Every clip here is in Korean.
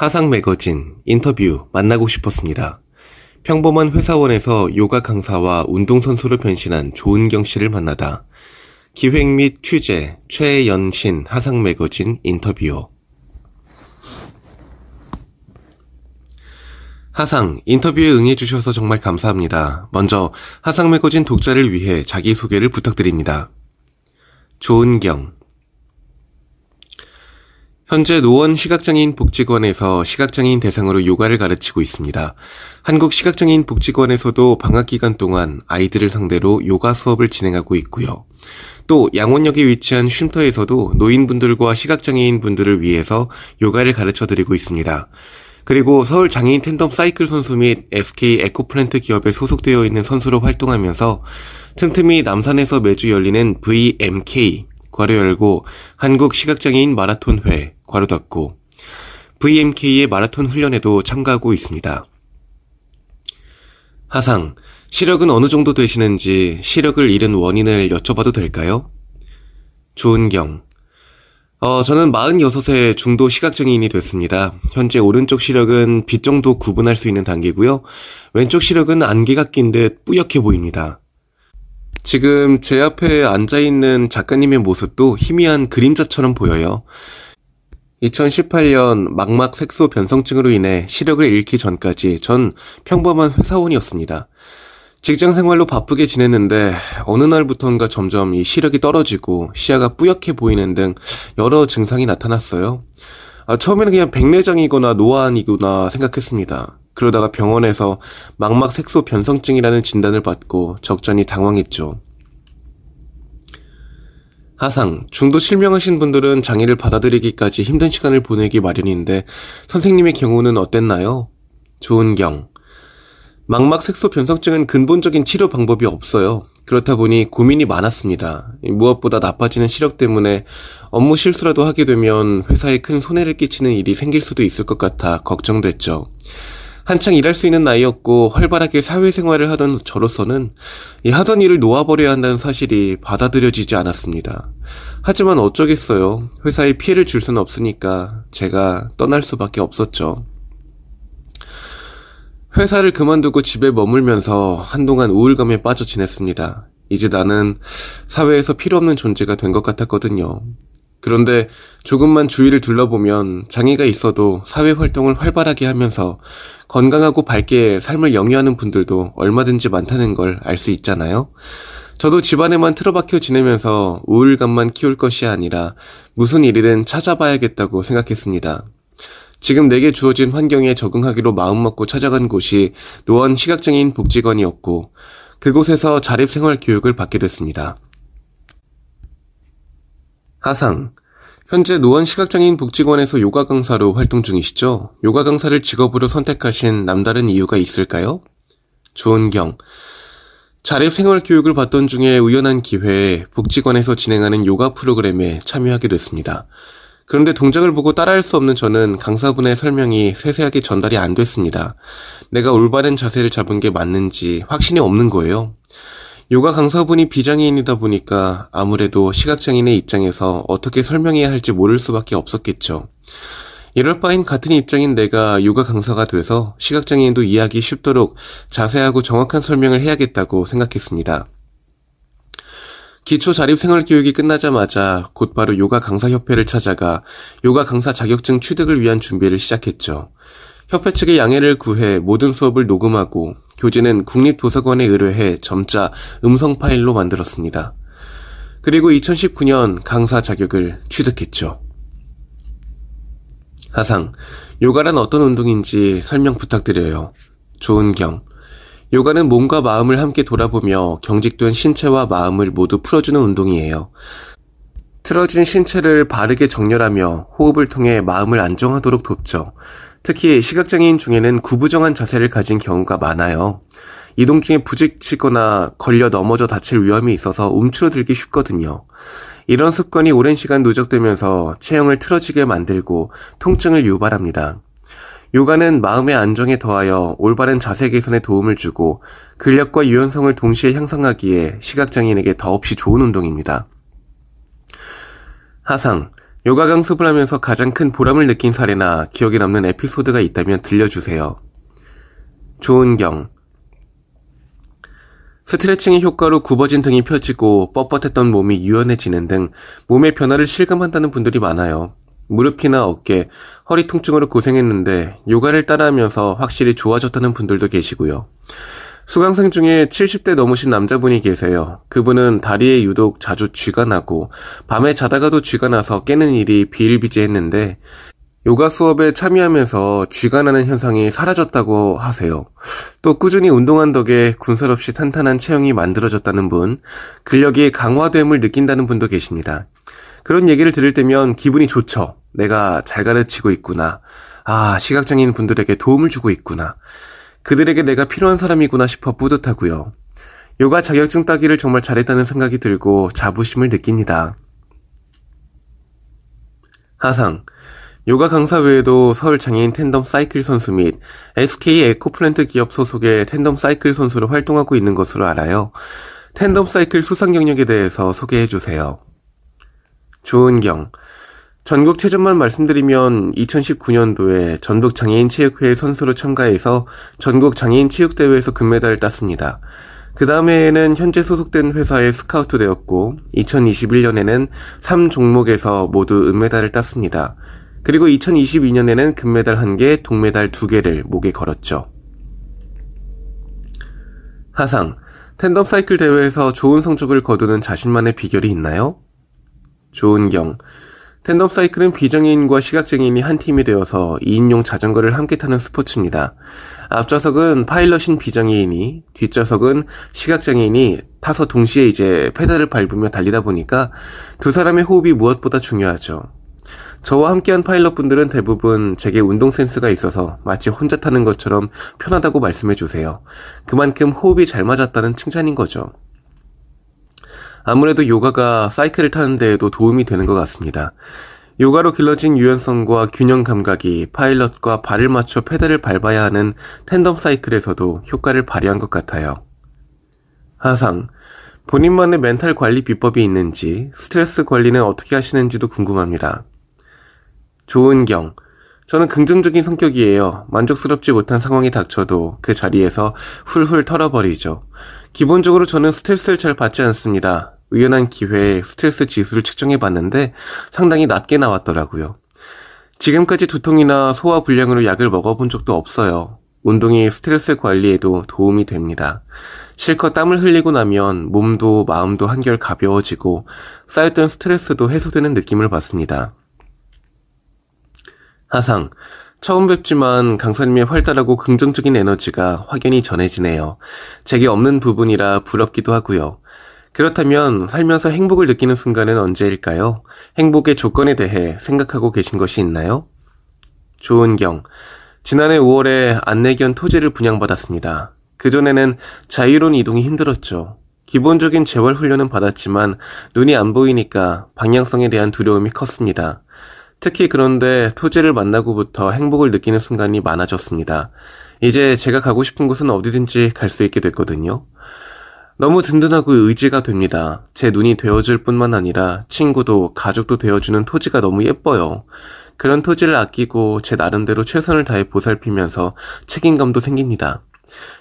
하상 매거진 인터뷰 만나고 싶었습니다. 평범한 회사원에서 요가 강사와 운동선수로 변신한 조은경 씨를 만나다 기획 및 취재 최연신 하상 매거진 인터뷰 하상 인터뷰에 응해주셔서 정말 감사합니다. 먼저 하상 매거진 독자를 위해 자기소개를 부탁드립니다. 조은경 현재 노원 시각장애인 복지관에서 시각장애인 대상으로 요가를 가르치고 있습니다. 한국 시각장애인 복지관에서도 방학 기간 동안 아이들을 상대로 요가 수업을 진행하고 있고요. 또 양원역에 위치한 쉼터에서도 노인분들과 시각장애인 분들을 위해서 요가를 가르쳐 드리고 있습니다. 그리고 서울 장애인 텐덤 사이클 선수 및 SK 에코플랜트 기업에 소속되어 있는 선수로 활동하면서 틈틈이 남산에서 매주 열리는 VMK 괄호 열고 한국 시각장애인 마라톤회 괄호 닫고 VMK의 마라톤 훈련에도 참가하고 있습니다. 하상, 시력은 어느 정도 되시는지 시력을 잃은 원인을 여쭤봐도 될까요? 조은경, 어, 저는 46세 중도 시각장애인이 됐습니다. 현재 오른쪽 시력은 빛 정도 구분할 수 있는 단계고요. 왼쪽 시력은 안개가 낀 듯 뿌옇게 보입니다. 지금 제 앞에 앉아있는 작가님의 모습도 희미한 그림자처럼 보여요. 2018년 망막 색소 변성증으로 인해 시력을 잃기 전까지 전 평범한 회사원이었습니다. 직장 생활로 바쁘게 지냈는데 어느 날부턴가 점점 이 시력이 떨어지고 시야가 뿌옇게 보이는 등 여러 증상이 나타났어요. 아, 처음에는 그냥 백내장이거나 노안이구나 생각했습니다. 그러다가 병원에서 망막 색소 변성증이라는 진단을 받고 적잖이 당황했죠. 하상, 중도 실명하신 분들은 장애를 받아들이기까지 힘든 시간을 보내기 마련인데 선생님의 경우는 어땠나요? 조은경. 망막 색소 변성증은 근본적인 치료 방법이 없어요. 그렇다 보니 고민이 많았습니다. 무엇보다 나빠지는 시력 때문에 업무 실수라도 하게 되면 회사에 큰 손해를 끼치는 일이 생길 수도 있을 것 같아 걱정됐죠. 한창 일할 수 있는 나이였고 활발하게 사회생활을 하던 저로서는 이 하던 일을 놓아버려야 한다는 사실이 받아들여지지 않았습니다. 하지만 어쩌겠어요. 회사에 피해를 줄 수는 없으니까 제가 떠날 수밖에 없었죠. 회사를 그만두고 집에 머물면서 한동안 우울감에 빠져 지냈습니다. 이제 나는 사회에서 필요 없는 존재가 된 것 같았거든요. 그런데 조금만 주위를 둘러보면 장애가 있어도 사회 활동을 활발하게 하면서 건강하고 밝게 삶을 영위하는 분들도 얼마든지 많다는 걸 알 수 있잖아요. 저도 집안에만 틀어박혀 지내면서 우울감만 키울 것이 아니라 무슨 일이든 찾아봐야겠다고 생각했습니다. 지금 내게 주어진 환경에 적응하기로 마음먹고 찾아간 곳이 노원 시각장애인 복지관이었고 그곳에서 자립생활 교육을 받게 됐습니다. 하상. 현재 노원 시각장애인 복지관에서 요가 강사로 활동 중이시죠? 요가 강사를 직업으로 선택하신 남다른 이유가 있을까요? 조은경. 자립생활 교육을 받던 중에 우연한 기회에 복지관에서 진행하는 요가 프로그램에 참여하게 됐습니다. 그런데 동작을 보고 따라할 수 없는 저는 강사분의 설명이 세세하게 전달이 안 됐습니다. 내가 올바른 자세를 잡은 게 맞는지 확신이 없는 거예요. 요가 강사분이 비장애인이다 보니까 아무래도 시각장애인의 입장에서 어떻게 설명해야 할지 모를 수밖에 없었겠죠. 이럴 바엔 같은 입장인 내가 요가 강사가 돼서 시각장애인도 이해하기 쉽도록 자세하고 정확한 설명을 해야겠다고 생각했습니다. 기초 자립 생활 교육이 끝나자마자 곧바로 요가 강사 협회를 찾아가 요가 강사 자격증 취득을 위한 준비를 시작했죠. 협회 측의 양해를 구해 모든 수업을 녹음하고 교재는 국립도서관에 의뢰해 점자 음성 파일로 만들었습니다. 그리고 2019년 강사 자격을 취득했죠. 하상, 요가란 어떤 운동인지 설명 부탁드려요. 조은경, 요가는 몸과 마음을 함께 돌아보며 경직된 신체와 마음을 모두 풀어주는 운동이에요. 틀어진 신체를 바르게 정렬하며 호흡을 통해 마음을 안정하도록 돕죠. 특히 시각장애인 중에는 구부정한 자세를 가진 경우가 많아요. 이동 중에 부딪히거나 걸려 넘어져 다칠 위험이 있어서 움츠러들기 쉽거든요. 이런 습관이 오랜 시간 누적되면서 체형을 틀어지게 만들고 통증을 유발합니다. 요가는 마음의 안정에 더하여 올바른 자세 개선에 도움을 주고 근력과 유연성을 동시에 향상하기에 시각장애인에게 더없이 좋은 운동입니다. 하상, 요가 강습을 하면서 가장 큰 보람을 느낀 사례나 기억에 남는 에피소드가 있다면 들려주세요. 조은경, 스트레칭의 효과로 굽어진 등이 펴지고 뻣뻣했던 몸이 유연해지는 등 몸의 변화를 실감한다는 분들이 많아요. 무릎이나 어깨, 허리 통증으로 고생했는데 요가를 따라하면서 확실히 좋아졌다는 분들도 계시고요. 수강생 중에 70대 넘으신 남자분이 계세요. 그분은 다리에 유독 자주 쥐가 나고 밤에 자다가도 쥐가 나서 깨는 일이 비일비재했는데 요가 수업에 참여하면서 쥐가 나는 현상이 사라졌다고 하세요. 또 꾸준히 운동한 덕에 군살 없이 탄탄한 체형이 만들어졌다는 분, 근력이 강화됨을 느낀다는 분도 계십니다. 그런 얘기를 들을 때면 기분이 좋죠. 내가 잘 가르치고 있구나. 아, 시각장애인 분들에게 도움을 주고 있구나. 그들에게 내가 필요한 사람이구나 싶어 뿌듯하고요. 요가 자격증 따기를 정말 잘했다는 생각이 들고 자부심을 느낍니다. 하상. 요가 강사 외에도 서울 장애인 텐덤 사이클 선수 및 SK 에코플랜트 기업 소속의 텐덤 사이클 선수로 활동하고 있는 것으로 알아요. 텐덤 사이클 수상 경력에 대해서 소개해 주세요. 조은경. 전국 체전만 말씀드리면 2019년도에 전국 장애인 체육회의 선수로 참가해서 전국 장애인 체육대회에서 금메달을 땄습니다. 그 다음에는 현재 소속된 회사에 스카우트 되었고 2021년에는 3종목에서 모두 은메달을 땄습니다. 그리고 2022년에는 금메달 1개, 동메달 2개를 목에 걸었죠. 하상, 텐덤 사이클 대회에서 좋은 성적을 거두는 자신만의 비결이 있나요? 조은경, 텐덤 사이클은 비장애인과 시각장애인이 한 팀이 되어서 2인용 자전거를 함께 타는 스포츠입니다. 앞좌석은 파일럿인 비장애인이, 뒷좌석은 시각장애인이 타서 동시에 이제 페달을 밟으며 달리다 보니까 두 사람의 호흡이 무엇보다 중요하죠. 저와 함께한 파일럿 분들은 대부분 제게 운동 센스가 있어서 마치 혼자 타는 것처럼 편하다고 말씀해 주세요. 그만큼 호흡이 잘 맞았다는 칭찬인 거죠. 아무래도 요가가 사이클을 타는 데에도 도움이 되는 것 같습니다. 요가로 길러진 유연성과 균형 감각이 파일럿과 발을 맞춰 페달을 밟아야 하는 텐덤 사이클에서도 효과를 발휘한 것 같아요. 하상, 본인만의 멘탈 관리 비법이 있는지, 스트레스 관리는 어떻게 하시는지도 궁금합니다. 조은경, 저는 긍정적인 성격이에요. 만족스럽지 못한 상황이 닥쳐도 그 자리에서 훌훌 털어버리죠. 기본적으로 저는 스트레스를 잘 받지 않습니다. 우연한 기회에 스트레스 지수를 측정해 봤는데 상당히 낮게 나왔더라고요. 지금까지 두통이나 소화 불량으로 약을 먹어본 적도 없어요. 운동이 스트레스 관리에도 도움이 됩니다. 실컷 땀을 흘리고 나면 몸도 마음도 한결 가벼워지고 쌓였던 스트레스도 해소되는 느낌을 받습니다. 하상, 처음 뵙지만 강사님의 활달하고 긍정적인 에너지가 확연히 전해지네요. 제게 없는 부분이라 부럽기도 하고요. 그렇다면 살면서 행복을 느끼는 순간은 언제일까요? 행복의 조건에 대해 생각하고 계신 것이 있나요? 조은경, 지난해 5월에 안내견 토지를 분양받았습니다. 그전에는 자유로운 이동이 힘들었죠. 기본적인 재활 훈련은 받았지만 눈이 안 보이니까 방향성에 대한 두려움이 컸습니다. 특히 그런데 토지를 만나고부터 행복을 느끼는 순간이 많아졌습니다. 이제 제가 가고 싶은 곳은 어디든지 갈 수 있게 됐거든요. 너무 든든하고 의지가 됩니다. 제 눈이 되어줄 뿐만 아니라 친구도 가족도 되어주는 토지가 너무 예뻐요. 그런 토지를 아끼고 제 나름대로 최선을 다해 보살피면서 책임감도 생깁니다.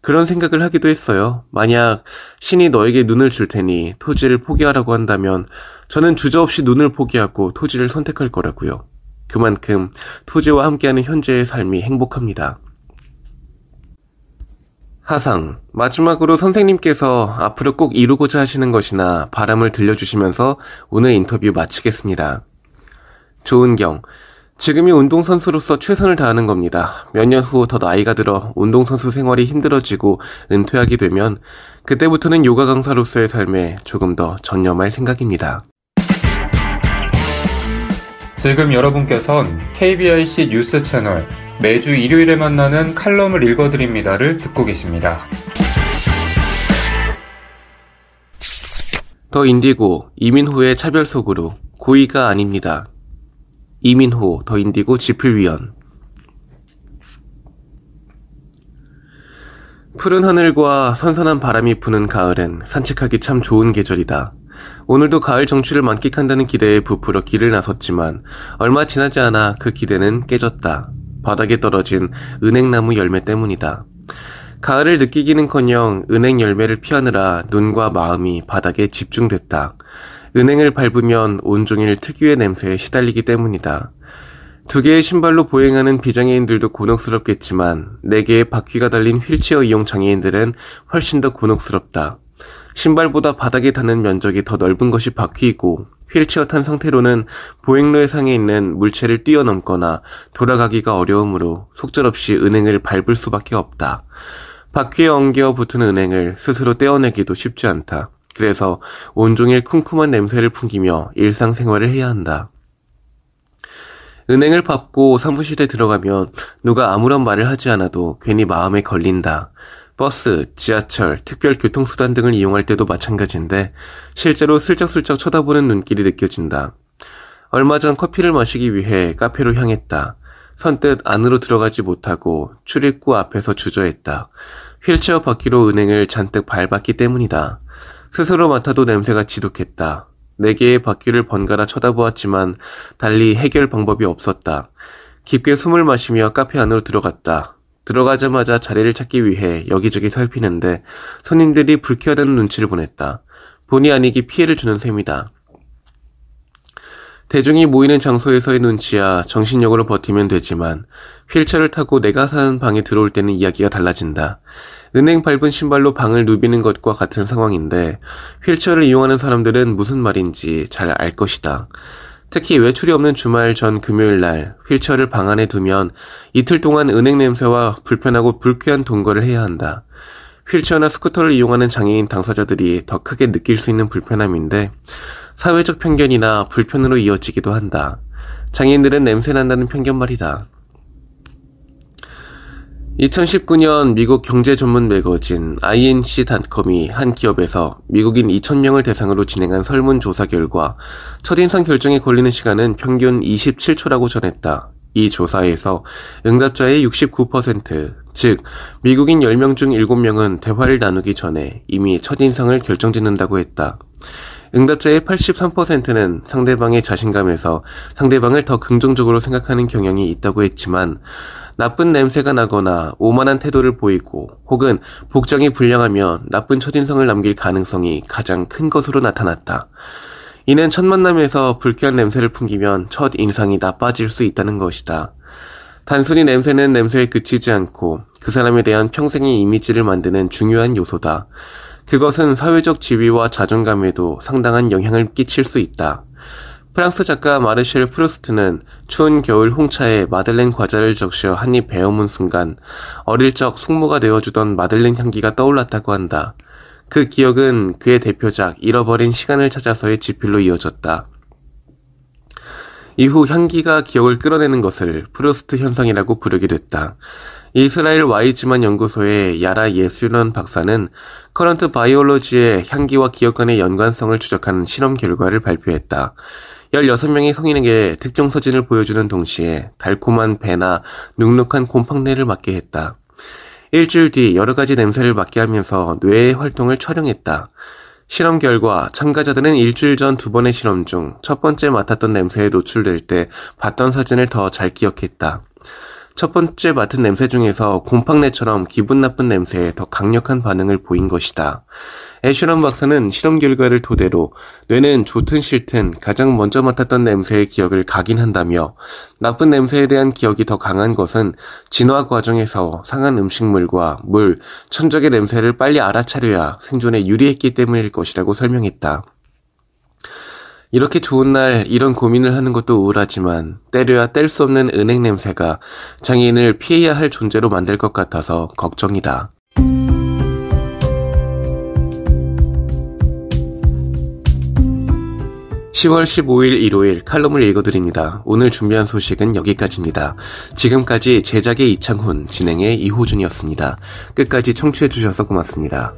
그런 생각을 하기도 했어요. 만약 신이 너에게 눈을 줄 테니 토지를 포기하라고 한다면 저는 주저없이 눈을 포기하고 토지를 선택할 거라고요. 그만큼 토지와 함께하는 현재의 삶이 행복합니다. 하상. 마지막으로 선생님께서 앞으로 꼭 이루고자 하시는 것이나 바람을 들려주시면서 오늘 인터뷰 마치겠습니다. 조은경. 지금이 운동선수로서 최선을 다하는 겁니다. 몇 년 후 더 나이가 들어 운동선수 생활이 힘들어지고 은퇴하게 되면 그때부터는 요가 강사로서의 삶에 조금 더 전념할 생각입니다. 지금 여러분께선 KBIC 뉴스 채널 매주 일요일에 만나는 칼럼을 읽어드립니다를 듣고 계십니다. 더 인디고 이민호의 차별 속으로 고의가 아닙니다. 이민호 더 인디고 지필위원 푸른 하늘과 선선한 바람이 부는 가을엔 산책하기 참 좋은 계절이다. 오늘도 가을 정취를 만끽한다는 기대에 부풀어 길을 나섰지만 얼마 지나지 않아 그 기대는 깨졌다. 바닥에 떨어진 은행나무 열매 때문이다. 가을을 느끼기는커녕 은행 열매를 피하느라 눈과 마음이 바닥에 집중됐다. 은행을 밟으면 온종일 특유의 냄새에 시달리기 때문이다. 두 개의 신발로 보행하는 비장애인들도 곤혹스럽겠지만 네 개의 바퀴가 달린 휠체어 이용 장애인들은 훨씬 더 곤혹스럽다. 신발보다 바닥에 닿는 면적이 더 넓은 것이 바퀴이고 휠체어 탄 상태로는 보행로의 상에 있는 물체를 뛰어넘거나 돌아가기가 어려우므로 속절없이 은행을 밟을 수밖에 없다. 바퀴에 엉겨 붙은 은행을 스스로 떼어내기도 쉽지 않다. 그래서 온종일 쿰쿰한 냄새를 풍기며 일상생활을 해야 한다. 은행을 밟고 사무실에 들어가면 누가 아무런 말을 하지 않아도 괜히 마음에 걸린다. 버스, 지하철, 특별 교통수단 등을 이용할 때도 마찬가지인데 실제로 슬쩍슬쩍 쳐다보는 눈길이 느껴진다. 얼마 전 커피를 마시기 위해 카페로 향했다. 선뜻 안으로 들어가지 못하고 출입구 앞에서 주저했다. 휠체어 바퀴로 은행을 잔뜩 밟았기 때문이다. 스스로 맡아도 냄새가 지독했다. 네 개의 바퀴를 번갈아 쳐다보았지만 달리 해결 방법이 없었다. 깊게 숨을 마시며 카페 안으로 들어갔다. 들어가자마자 자리를 찾기 위해 여기저기 살피는데 손님들이 불쾌하다는 눈치를 보냈다. 본의 아니게 피해를 주는 셈이다. 대중이 모이는 장소에서의 눈치야 정신력으로 버티면 되지만 휠체어를 타고 내가 사는 방에 들어올 때는 이야기가 달라진다. 은행 밟은 신발로 방을 누비는 것과 같은 상황인데 휠체어를 이용하는 사람들은 무슨 말인지 잘 알 것이다. 특히 외출이 없는 주말 전 금요일 날 휠체어를 방 안에 두면 이틀 동안 은행 냄새와 불편하고 불쾌한 동거를 해야 한다. 휠체어나 스쿠터를 이용하는 장애인 당사자들이 더 크게 느낄 수 있는 불편함인데 사회적 편견이나 불편으로 이어지기도 한다. 장애인들은 냄새 난다는 편견 말이다. 2019년 미국 경제 전문 매거진 INC.com이 한 기업에서 미국인 2,000명을 대상으로 진행한 설문조사 결과 첫인상 결정에 걸리는 시간은 평균 27초라고 전했다. 이 조사에서 응답자의 69%, 즉, 미국인 10명 중 7명은 대화를 나누기 전에 이미 첫인상을 결정짓는다고 했다. 응답자의 83%는 상대방의 자신감에서 상대방을 더 긍정적으로 생각하는 경향이 있다고 했지만 나쁜 냄새가 나거나 오만한 태도를 보이고 혹은 복장이 불량하면 나쁜 첫인상을 남길 가능성이 가장 큰 것으로 나타났다. 이는 첫 만남에서 불쾌한 냄새를 풍기면 첫 인상이 나빠질 수 있다는 것이다. 단순히 냄새는 냄새에 그치지 않고 그 사람에 대한 평생의 이미지를 만드는 중요한 요소다. 그것은 사회적 지위와 자존감에도 상당한 영향을 끼칠 수 있다. 프랑스 작가 마르셀 프루스트는 추운 겨울 홍차에 마들렌 과자를 적셔 한입 베어문 순간 어릴 적 숙모가 내어주던 마들렌 향기가 떠올랐다고 한다. 그 기억은 그의 대표작 잃어버린 시간을 찾아서의 집필로 이어졌다. 이후 향기가 기억을 끌어내는 것을 프루스트 현상이라고 부르게 됐다. 이스라엘 와이즈만 연구소의 야라 예슈런 박사는 Current Biology에 향기와 기억 간의 연관성을 추적하는 실험 결과를 발표했다. 16명의 성인에게 특정 사진을 보여주는 동시에 달콤한 배나 눅눅한 곰팡내를 맡게 했다. 일주일 뒤 여러 가지 냄새를 맡게 하면서 뇌의 활동을 촬영했다. 실험 결과 참가자들은 일주일 전 두 번의 실험 중 첫 번째 맡았던 냄새에 노출될 때 봤던 사진을 더 잘 기억했다. 첫 번째 맡은 냄새 중에서 곰팡내처럼 기분 나쁜 냄새에 더 강력한 반응을 보인 것이다. 애슈런 박사는 실험 결과를 토대로 뇌는 좋든 싫든 가장 먼저 맡았던 냄새의 기억을 각인한다며 나쁜 냄새에 대한 기억이 더 강한 것은 진화 과정에서 상한 음식물과 물, 천적의 냄새를 빨리 알아차려야 생존에 유리했기 때문일 것이라고 설명했다. 이렇게 좋은 날 이런 고민을 하는 것도 우울하지만 때려야 뗄 수 없는 은행 냄새가 장애인을 피해야 할 존재로 만들 것 같아서 걱정이다. 10월 15일 일요일 칼럼을 읽어드립니다. 오늘 준비한 소식은 여기까지입니다. 지금까지 제작의 이창훈, 진행의 이호준이었습니다. 끝까지 청취해주셔서 고맙습니다.